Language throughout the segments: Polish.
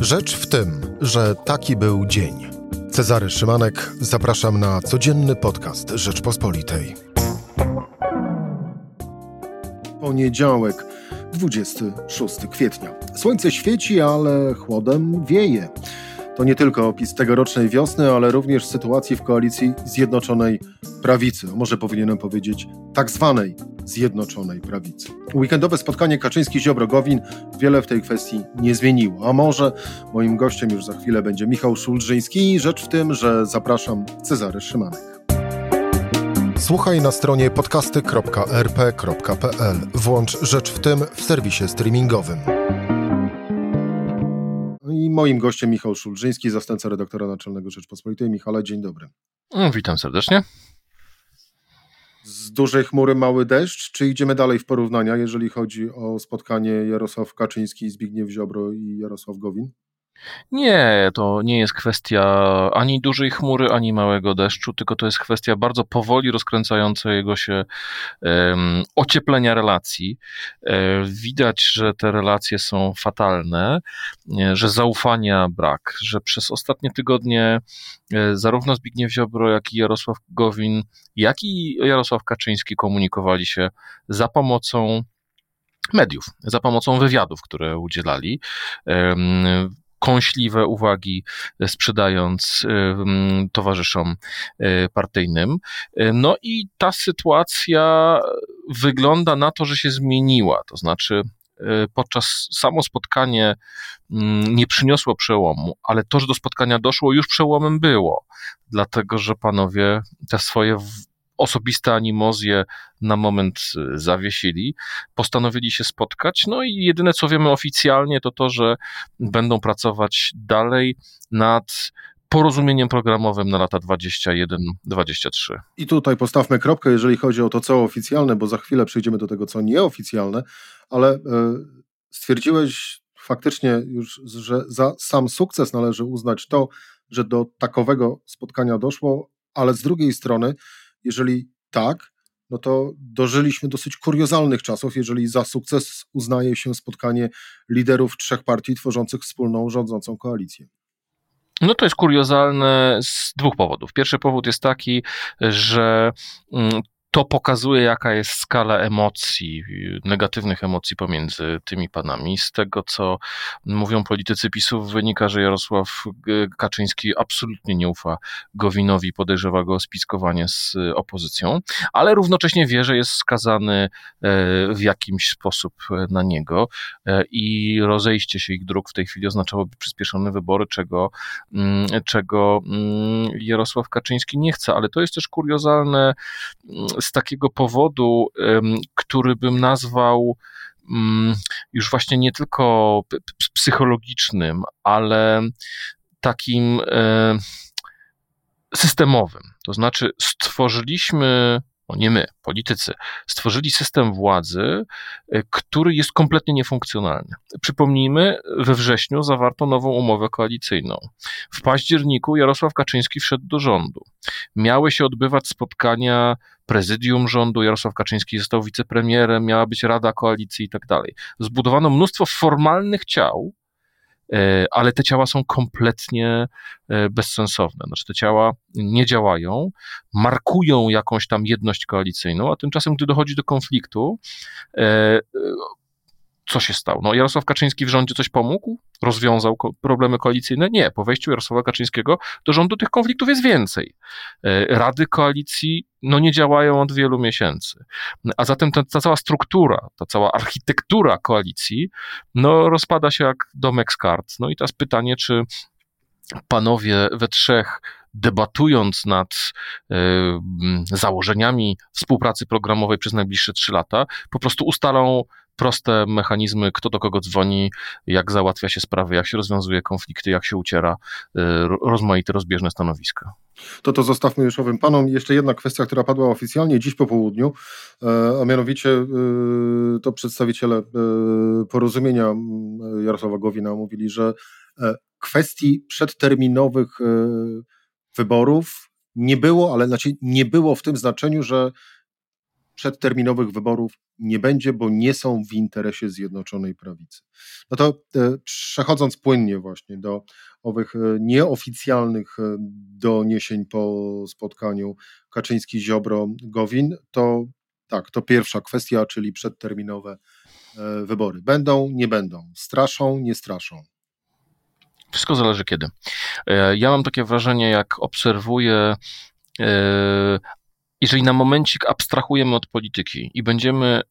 Rzecz w tym, że taki był dzień. Cezary Szymanek, zapraszam na codzienny podcast Rzeczpospolitej. Poniedziałek, 26 kwietnia. Słońce świeci, ale chłodem wieje. To nie tylko opis tegorocznej wiosny, ale również sytuacji w koalicji Zjednoczonej Prawicy. Może powinienem powiedzieć tak zwanej Zjednoczonej Prawicy. Weekendowe spotkanie Kaczyński-Ziobro-Gowin wiele w tej kwestii nie zmieniło. A może moim gościem już za chwilę będzie Michał Szulżyński. Rzecz w tym, że zapraszam Cezary Szymanek. Słuchaj na stronie podcasty.rp.pl. Włącz Rzecz w tym w serwisie streamingowym. Moim gościem Michał Szulżyński, zastępca redaktora naczelnego Rzeczpospolitej. Michale, dzień dobry. Witam serdecznie z dużej chmury mały deszcz, czy idziemy dalej w porównania, jeżeli chodzi o spotkanie Jarosław Kaczyński, Zbigniew Ziobro i Jarosław Gowin? Nie, to nie jest kwestia ani dużej chmury, ani małego deszczu, tylko to jest kwestia bardzo powoli rozkręcającego się um, ocieplenia relacji. E, widać, że te relacje są fatalne, e, że zaufania brak, że przez ostatnie tygodnie e, zarówno Zbigniew Ziobro, jak i Jarosław Gowin, jak i Jarosław Kaczyński komunikowali się za pomocą mediów, za pomocą wywiadów, które udzielali kąśliwe uwagi sprzedając e, towarzyszom e, partyjnym. No i ta sytuacja wygląda na to, że się zmieniła. To znaczy, podczas samo spotkanie nie przyniosło przełomu, ale to, że do spotkania doszło, już przełomem było, dlatego że panowie te swoje osobiste animozje na moment y, zawiesili, postanowili się spotkać. No i jedyne co wiemy oficjalnie to to, że będą pracować dalej nad porozumieniem programowym na lata 21-23. I tutaj postawmy kropkę, jeżeli chodzi o to, co oficjalne, bo za chwilę przejdziemy do tego, co nieoficjalne, ale y, stwierdziłeś faktycznie już, że za sam sukces należy uznać to, że do takowego spotkania doszło, ale z drugiej strony jeżeli tak, no to dożyliśmy dosyć kuriozalnych czasów, jeżeli za sukces uznaje się spotkanie liderów trzech partii tworzących wspólną rządzącą koalicję. No to jest kuriozalne z dwóch powodów. Pierwszy powód jest taki, że mm, to pokazuje, jaka jest skala emocji, negatywnych emocji pomiędzy tymi panami. Z tego, co mówią politycy PiSów, wynika, że Jarosław Kaczyński absolutnie nie ufa Gowinowi, podejrzewa go o spiskowanie z opozycją, ale równocześnie wie, że jest skazany e, w jakimś sposób na niego e, i rozejście się ich dróg w tej chwili oznaczałoby przyspieszone wybory, czego, mm, czego mm, Jarosław Kaczyński nie chce, ale to jest też kuriozalne z takiego powodu, który bym nazwał mm, już właśnie nie tylko psychologicznym, ale takim systemowym. To znaczy, stworzyliśmy nie my, politycy, stworzyli system władzy, e, który jest kompletnie niefunkcjonalny. Przypomnijmy, we wrześniu zawarto nową umowę koalicyjną. W październiku Jarosław Kaczyński wszedł do rządu. Miały się odbywać spotkania prezydium rządu, Jarosław Kaczyński został wicepremierem, miała być Rada Koalicji i tak dalej. Zbudowano mnóstwo formalnych ciał, ale te ciała są kompletnie e, bezsensowne. Znaczy, te ciała nie działają, markują jakąś tam jedność koalicyjną, a tymczasem, gdy dochodzi do konfliktu, e, co się stało? No, Jarosław Kaczyński w rządzie coś pomógł? Rozwiązał ko problemy koalicyjne? Nie. Po wejściu Jarosława Kaczyńskiego do rządu tych konfliktów jest więcej. E, Rady koalicji no, nie działają od wielu miesięcy. A zatem ta, ta cała struktura, ta cała architektura koalicji no, rozpada się jak domek z kart. No i teraz pytanie, czy panowie we trzech debatując nad y, założeniami współpracy programowej przez najbliższe trzy lata, po prostu ustalą proste mechanizmy, kto do kogo dzwoni, jak załatwia się sprawy, jak się rozwiązuje konflikty, jak się uciera y, rozmaite rozbieżne stanowiska. To to zostawmy już owym panom. Jeszcze jedna kwestia, która padła oficjalnie dziś po południu, e, a mianowicie e, to przedstawiciele e, porozumienia Jarosława Gowina mówili, że kwestii przedterminowych wyborów nie było, ale znaczy nie było w tym znaczeniu, że przedterminowych wyborów nie będzie, bo nie są w interesie Zjednoczonej Prawicy. No to e, przechodząc płynnie właśnie do owych e, nieoficjalnych e, doniesień po spotkaniu Kaczyński-Ziobro-Gowin, to tak, to pierwsza kwestia, czyli przedterminowe wybory. Będą, nie będą, straszą, nie straszą. Wszystko zależy kiedy. Ja mam takie wrażenie, jak obserwuję jeżeli na momencik abstrahujemy od polityki i będziemy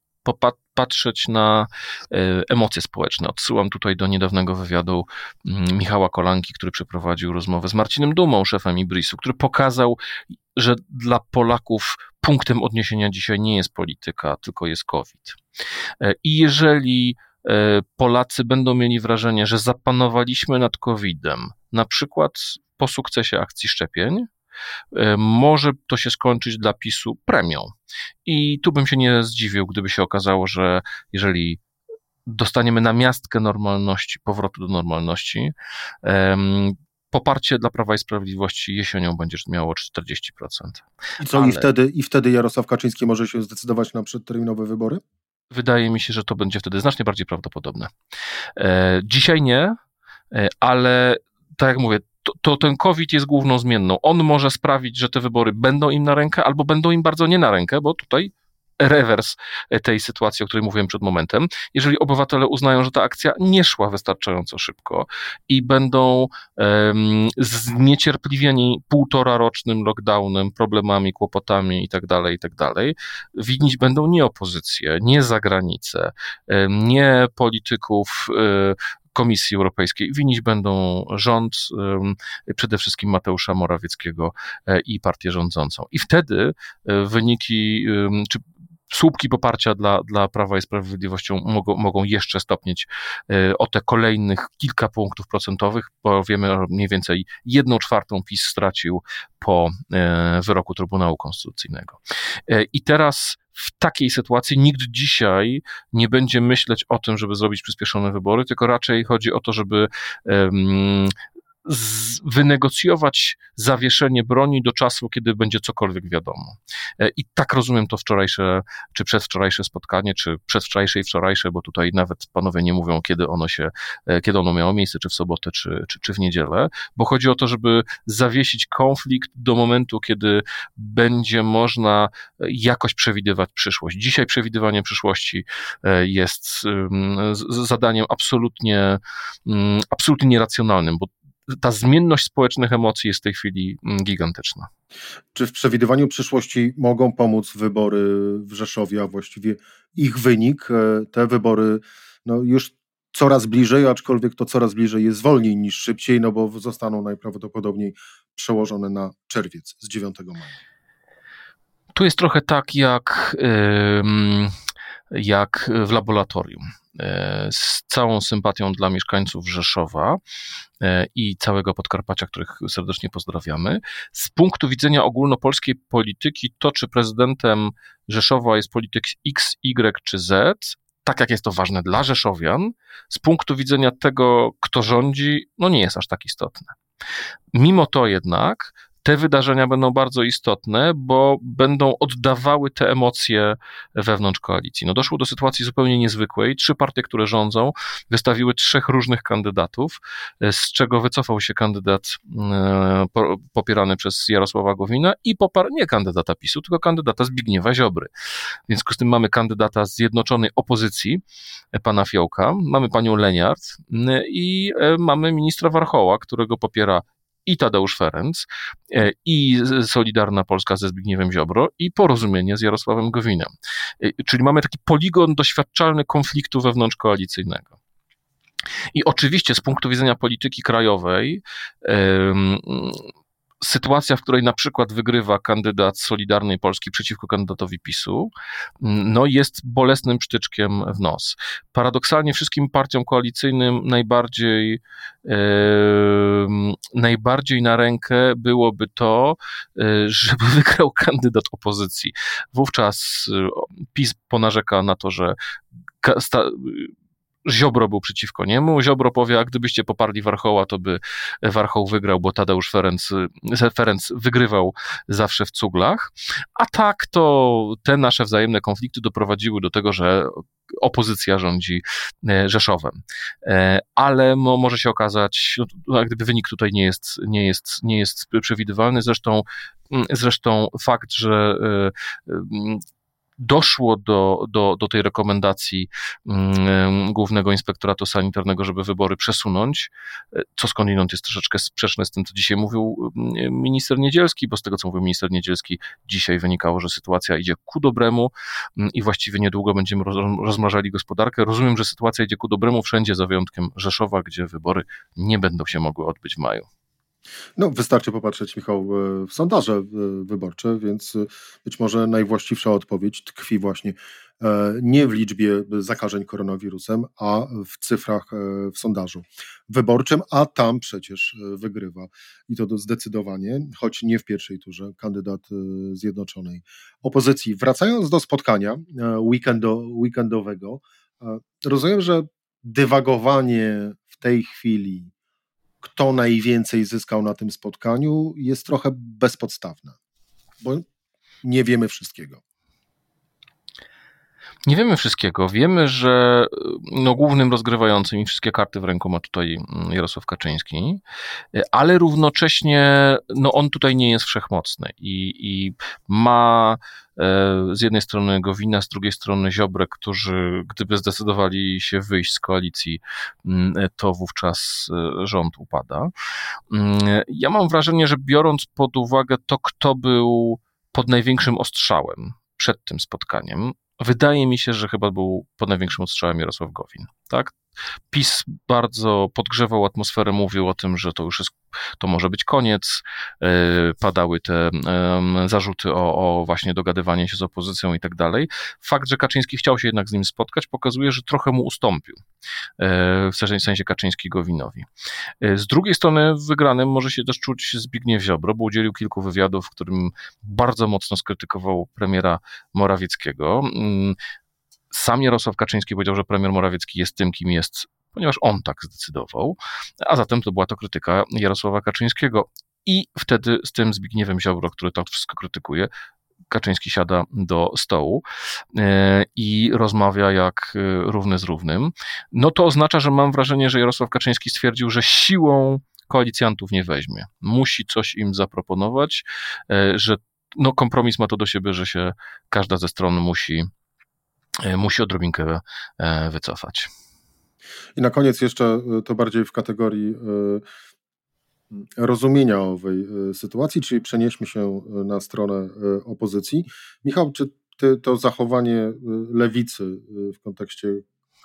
patrzeć na e, emocje społeczne. Odsyłam tutaj do niedawnego wywiadu mm, Michała Kolanki, który przeprowadził rozmowę z Marcinem Dumą, szefem Ibrisu, który pokazał, że dla Polaków punktem odniesienia dzisiaj nie jest polityka, tylko jest COVID. E, I jeżeli e, Polacy będą mieli wrażenie, że zapanowaliśmy nad COVID-em, na przykład po sukcesie akcji szczepień, może to się skończyć dla PiSu premią. I tu bym się nie zdziwił, gdyby się okazało, że jeżeli dostaniemy namiastkę normalności, powrotu do normalności, poparcie dla Prawa i Sprawiedliwości jesienią będzie miało 40%. I co, Ale... i, wtedy, i wtedy Jarosław Kaczyński może się zdecydować na przedterminowe wybory? Wydaje mi się, że to będzie wtedy znacznie bardziej prawdopodobne. E, dzisiaj nie, e, ale tak jak mówię, to, to, ten COVID jest główną zmienną. On może sprawić, że te wybory będą im na rękę, albo będą im bardzo nie na rękę, bo tutaj rewers tej sytuacji, o której mówiłem przed momentem. Jeżeli obywatele uznają, że ta akcja nie szła wystarczająco szybko i będą um, zniecierpliwieni półtora rocznym lockdownem, problemami, kłopotami itd., tak itd., tak winić będą nie opozycję, nie zagranicę, nie polityków e, Komisji Europejskiej. Winić będą rząd, przede wszystkim Mateusza Morawieckiego e, i partię rządzącą. I wtedy e, wyniki, czy słupki poparcia dla, dla Prawa i Sprawiedliwością mogą, mogą jeszcze stopnieć e, o te kolejnych kilka punktów procentowych, bo wiemy mniej więcej jedną czwartą PiS stracił po wyroku Trybunału Konstytucyjnego. I teraz w takiej sytuacji nikt dzisiaj nie będzie myśleć o tym, żeby zrobić przyspieszone wybory, tylko raczej chodzi o to, żeby wynegocjować zawieszenie broni do czasu, kiedy będzie cokolwiek wiadomo. E, I tak rozumiem to wczorajsze, czy przedwczorajsze spotkanie, czy przedwczorajsze i wczorajsze, bo tutaj nawet panowie nie mówią, kiedy ono się, e, kiedy ono miało miejsce, czy w sobotę, czy, czy, czy w niedzielę, bo chodzi o to, żeby zawiesić konflikt do momentu, kiedy będzie można jakoś przewidywać przyszłość. Dzisiaj przewidywanie przyszłości e, jest zadaniem absolutnie, absolutnie nieracjonalnym, bo ta zmienność społecznych emocji jest w tej chwili mm, gigantyczna. Czy w przewidywaniu przyszłości mogą pomóc wybory w Rzeszowie, a właściwie ich wynik? E, te wybory no już coraz bliżej, aczkolwiek to coraz bliżej jest wolniej niż szybciej, no bo zostaną najprawdopodobniej przełożone na czerwiec z 9 maja. Tu jest trochę tak jak, jak w laboratorium. E, z całą sympatią dla mieszkańców Rzeszowa e, i całego Podkarpacia, których serdecznie pozdrawiamy. Z punktu widzenia ogólnopolskiej polityki, to czy prezydentem Rzeszowa jest polityk X, Y czy Z, tak jak jest to ważne dla Rzeszowian, z punktu widzenia tego, kto rządzi, no nie jest aż tak istotne. Mimo to jednak te wydarzenia będą bardzo istotne, bo będą oddawały te emocje wewnątrz koalicji. No doszło do sytuacji zupełnie niezwykłej. Trzy partie, które rządzą, wystawiły trzech różnych kandydatów, z czego wycofał się kandydat e, popierany przez Jarosława Gowina i poparł nie kandydata PiSu, tylko kandydata Zbigniewa Ziobry. W związku z tym mamy kandydata zjednoczonej opozycji, pana Fiołka, mamy panią Leniart i e, mamy ministra Warchoła, którego popiera i Tadeusz Ferenc, e, i Solidarna Polska ze Zbigniewem Ziobro, i porozumienie z Jarosławem Gowinem. E, czyli mamy taki poligon doświadczalny konfliktu wewnątrzkoalicyjnego. I oczywiście z punktu widzenia polityki krajowej, sytuacja, w której na przykład wygrywa kandydat Solidarnej Polski przeciwko kandydatowi PiSu, no jest bolesnym przytyczkiem w nos. Paradoksalnie wszystkim partiom koalicyjnym najbardziej, e, najbardziej na rękę byłoby to, e, żeby wygrał kandydat opozycji. Wówczas PiS ponarzeka na to, że Ziobro był przeciwko niemu. Ziobro powie, a gdybyście poparli Warchoła, to by Warchoł wygrał, bo Tadeusz Ferenc, Ferenc wygrywał zawsze w cuglach. A tak to te nasze wzajemne konflikty doprowadziły do tego, że opozycja rządzi e, Rzeszowem. E, ale no, może się okazać, no, no, gdyby wynik tutaj nie jest, nie jest, nie jest przewidywalny. Zresztą, zresztą fakt, że e, doszło do, do, do tej rekomendacji mm, Głównego Inspektoratu Sanitarnego, żeby wybory przesunąć, co skądinąd jest troszeczkę sprzeczne z tym, co dzisiaj mówił mm, minister Niedzielski, bo z tego, co mówił minister Niedzielski, dzisiaj wynikało, że sytuacja idzie ku dobremu i właściwie niedługo będziemy rozmrażali gospodarkę. Rozumiem, że sytuacja idzie ku dobremu wszędzie, za wyjątkiem Rzeszowa, gdzie wybory nie będą się mogły odbyć w maju. No, wystarczy popatrzeć, Michał, e, w sondaże e, wyborcze, więc e, być może najwłaściwsza odpowiedź tkwi właśnie nie w liczbie zakażeń koronawirusem, a w cyfrach w sondażu wyborczym, a tam przecież wygrywa i to zdecydowanie, choć nie w pierwszej turze, kandydat Zjednoczonej Opozycji. Wracając do spotkania weekendo, weekendowego, rozumiem, że dywagowanie w tej chwili kto najwięcej zyskał na tym spotkaniu, jest trochę bezpodstawne, bo nie wiemy wszystkiego. Nie wiemy wszystkiego. Wiemy, że no, głównym rozgrywającym i wszystkie karty w ręku ma tutaj mm, Jarosław Kaczyński, ale równocześnie no, on tutaj nie jest wszechmocny i, i ma e, z jednej strony Gowina, z drugiej strony Ziobrę, którzy gdyby zdecydowali się wyjść z koalicji, mm, to wówczas e, rząd upada. Mm, ja mam wrażenie, że biorąc pod uwagę to, kto był pod największym ostrzałem przed tym spotkaniem, wydaje mi się, że chyba był pod największym ostrzałem Jarosław Gowin. Tak? PiS bardzo podgrzewał atmosferę, mówił o tym, że to już jest, to może być koniec. E, padały te zarzuty o, o właśnie dogadywanie się z opozycją i tak dalej. Fakt, że Kaczyński chciał się jednak z nim spotkać, pokazuje, że trochę mu ustąpił. E, w sensie Kaczyński Gowinowi. E, z drugiej strony wygranym może się też czuć Zbigniew Ziobro, bo udzielił kilku wywiadów, w którym bardzo mocno skrytykował premiera Morawieckiego. Sam Jarosław Kaczyński powiedział, że premier Morawiecki jest tym, kim jest, ponieważ on tak zdecydował, a zatem to była to krytyka Jarosława Kaczyńskiego. I wtedy z tym Zbigniewem Ziobro, który to wszystko krytykuje, Kaczyński siada do stołu e, i rozmawia jak e, równy z równym. No to oznacza, że mam wrażenie, że Jarosław Kaczyński stwierdził, że siłą koalicjantów nie weźmie. Musi coś im zaproponować, e, że no kompromis ma to do siebie, że się każda ze stron musi musi odrobinkę e, wycofać. I na koniec jeszcze e, to bardziej w kategorii rozumienia owej sytuacji, czyli przenieśmy się na stronę opozycji. Michał, czy ty to zachowanie lewicy w kontekście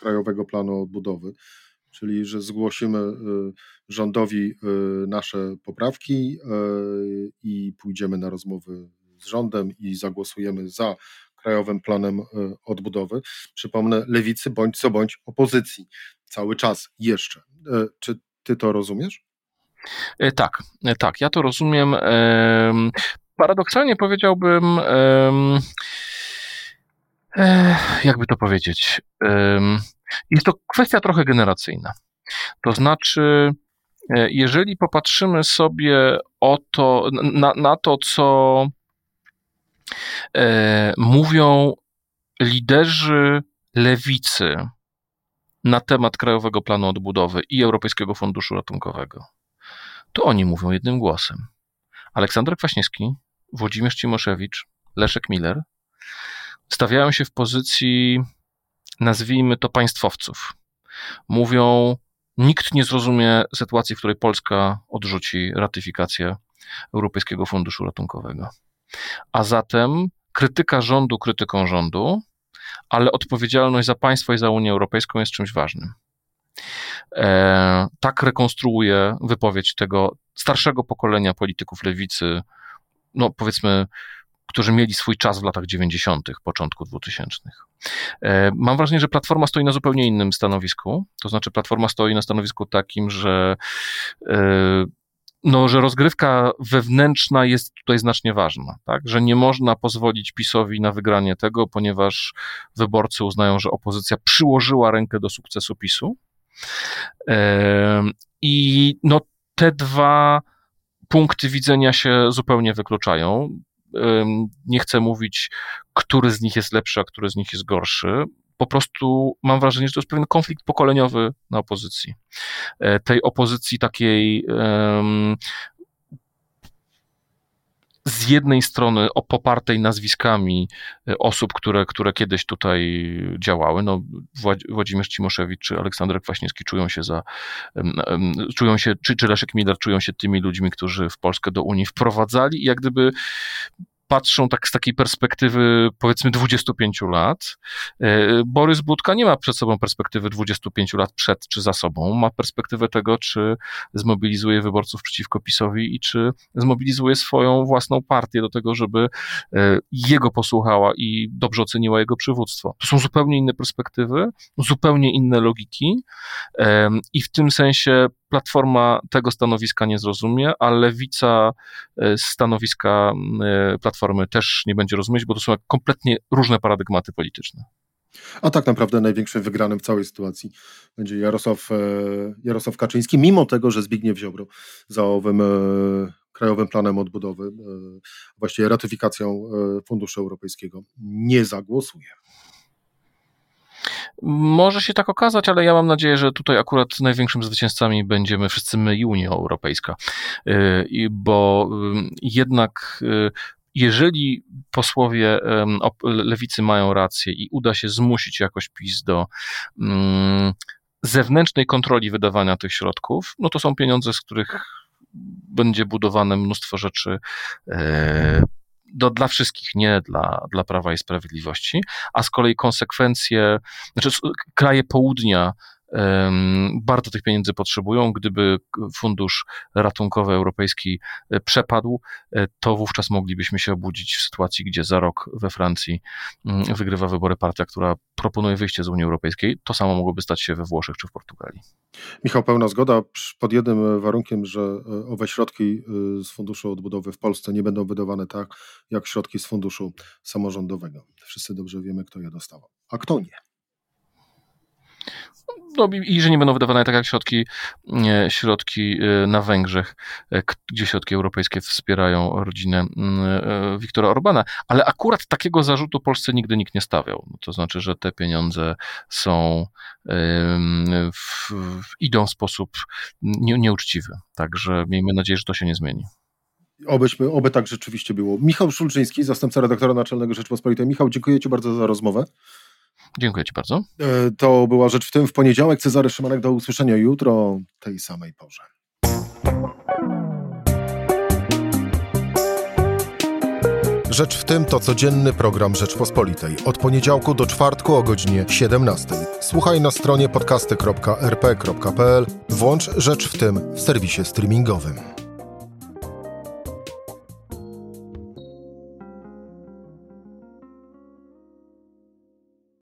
Krajowego Planu Odbudowy, czyli że zgłosimy rządowi nasze poprawki i pójdziemy na rozmowy z rządem i zagłosujemy za Krajowym Planem e, Odbudowy. Przypomnę, lewicy bądź co bądź opozycji. Cały czas jeszcze. E, czy ty to rozumiesz? E, tak, tak, ja to rozumiem. Paradoksalnie powiedziałbym, jakby to powiedzieć, jest to kwestia trochę generacyjna. To znaczy, jeżeli popatrzymy sobie o to, na, na to, co E, mówią liderzy lewicy na temat Krajowego Planu Odbudowy i Europejskiego Funduszu Ratunkowego, to oni mówią jednym głosem. Aleksander Kwaśniewski, Włodzimierz Cimoszewicz, Leszek Miller stawiają się w pozycji, nazwijmy to, państwowców. Mówią, nikt nie zrozumie sytuacji, w której Polska odrzuci ratyfikację Europejskiego Funduszu Ratunkowego. A zatem krytyka rządu krytyką rządu, ale odpowiedzialność za państwo i za Unię Europejską jest czymś ważnym. E, tak rekonstruuje wypowiedź tego starszego pokolenia polityków lewicy, no powiedzmy, którzy mieli swój czas w latach 90., początku 2000. E, mam wrażenie, że Platforma stoi na zupełnie innym stanowisku. To znaczy, Platforma stoi na stanowisku takim, że e, no, że rozgrywka wewnętrzna jest tutaj znacznie ważna, tak? że nie można pozwolić PiSowi na wygranie tego, ponieważ wyborcy uznają, że opozycja przyłożyła rękę do sukcesu PiSu. I no, te dwa punkty widzenia się zupełnie wykluczają. Nie chcę mówić, który z nich jest lepszy, a który z nich jest gorszy. Po prostu mam wrażenie, że to jest pewien konflikt pokoleniowy na opozycji. E, tej opozycji takiej z jednej strony popartej nazwiskami e, osób, które, które kiedyś tutaj działały, no Włodzimierz Cimoszewicz czy Aleksander Kwaśniewski czują się za, czują się, czy, czy Leszek Miller czują się tymi ludźmi, którzy w Polskę do Unii wprowadzali i jak gdyby patrzą tak z takiej perspektywy powiedzmy 25 lat. E, Borys Budka nie ma przed sobą perspektywy 25 lat przed czy za sobą, ma perspektywę tego, czy zmobilizuje wyborców przeciwko PiSowi i czy zmobilizuje swoją własną partię do tego, żeby e, jego posłuchała i dobrze oceniła jego przywództwo. To są zupełnie inne perspektywy, zupełnie inne logiki i w tym sensie Platforma tego stanowiska nie zrozumie, a lewica e, stanowiska e, Platformy też nie będzie rozumieć, bo to są kompletnie różne paradygmaty polityczne. A tak naprawdę największym wygranym w całej sytuacji będzie Jarosław, e, Jarosław Kaczyński, mimo tego, że Zbigniew Ziobro za owym Krajowym Planem Odbudowy, właściwie ratyfikacją Funduszu Europejskiego, nie zagłosuje. Może się tak okazać, ale ja mam nadzieję, że tutaj akurat największym zwycięzcami będziemy wszyscy my i Unia Europejska. Y, bo jednak y, jeżeli posłowie lewicy mają rację i uda się zmusić jakoś PiS do zewnętrznej kontroli wydawania tych środków, no to są pieniądze, z których będzie budowane mnóstwo rzeczy e, do, dla wszystkich, nie dla, dla Prawa i Sprawiedliwości, a z kolei konsekwencje, znaczy kraje południa bardzo tych pieniędzy potrzebują. Gdyby fundusz ratunkowy europejski e, przepadł, e, to wówczas moglibyśmy się obudzić w sytuacji, gdzie za rok we Francji mm, wygrywa wybory partia, która proponuje wyjście z Unii Europejskiej. To samo mogłoby stać się we Włoszech czy w Portugalii. Michał, pełna zgoda pod jednym warunkiem, że e, owe środki z Funduszu Odbudowy w Polsce nie będą wydawane tak, jak środki z Funduszu Samorządowego. Wszyscy dobrze wiemy, kto je dostawał, a kto nie no, i że nie będą wydawane tak jak środki, środki e, na Węgrzech, e, gdzie środki europejskie wspierają rodzinę e, Wiktora Orbana. Ale akurat takiego zarzutu Polsce nigdy nikt nie stawiał. To znaczy, że te pieniądze są, w, idą w sposób nie, nieuczciwy. Także miejmy nadzieję, że to się nie zmieni. Obyśmy, oby tak rzeczywiście było. Michał Szulczyński, zastępca redaktora naczelnego Rzeczpospolitej. Michał, dziękuję Ci bardzo za rozmowę. Dziękuję Ci bardzo. E, to była rzecz w tym w poniedziałek. Cezary Szymanek, do usłyszenia jutro o tej samej porze. Rzecz w tym to codzienny program Rzeczpospolitej. Od poniedziałku do czwartku o godzinie 17. Słuchaj na stronie podcasty.rp.pl. Włącz Rzecz w tym w serwisie streamingowym.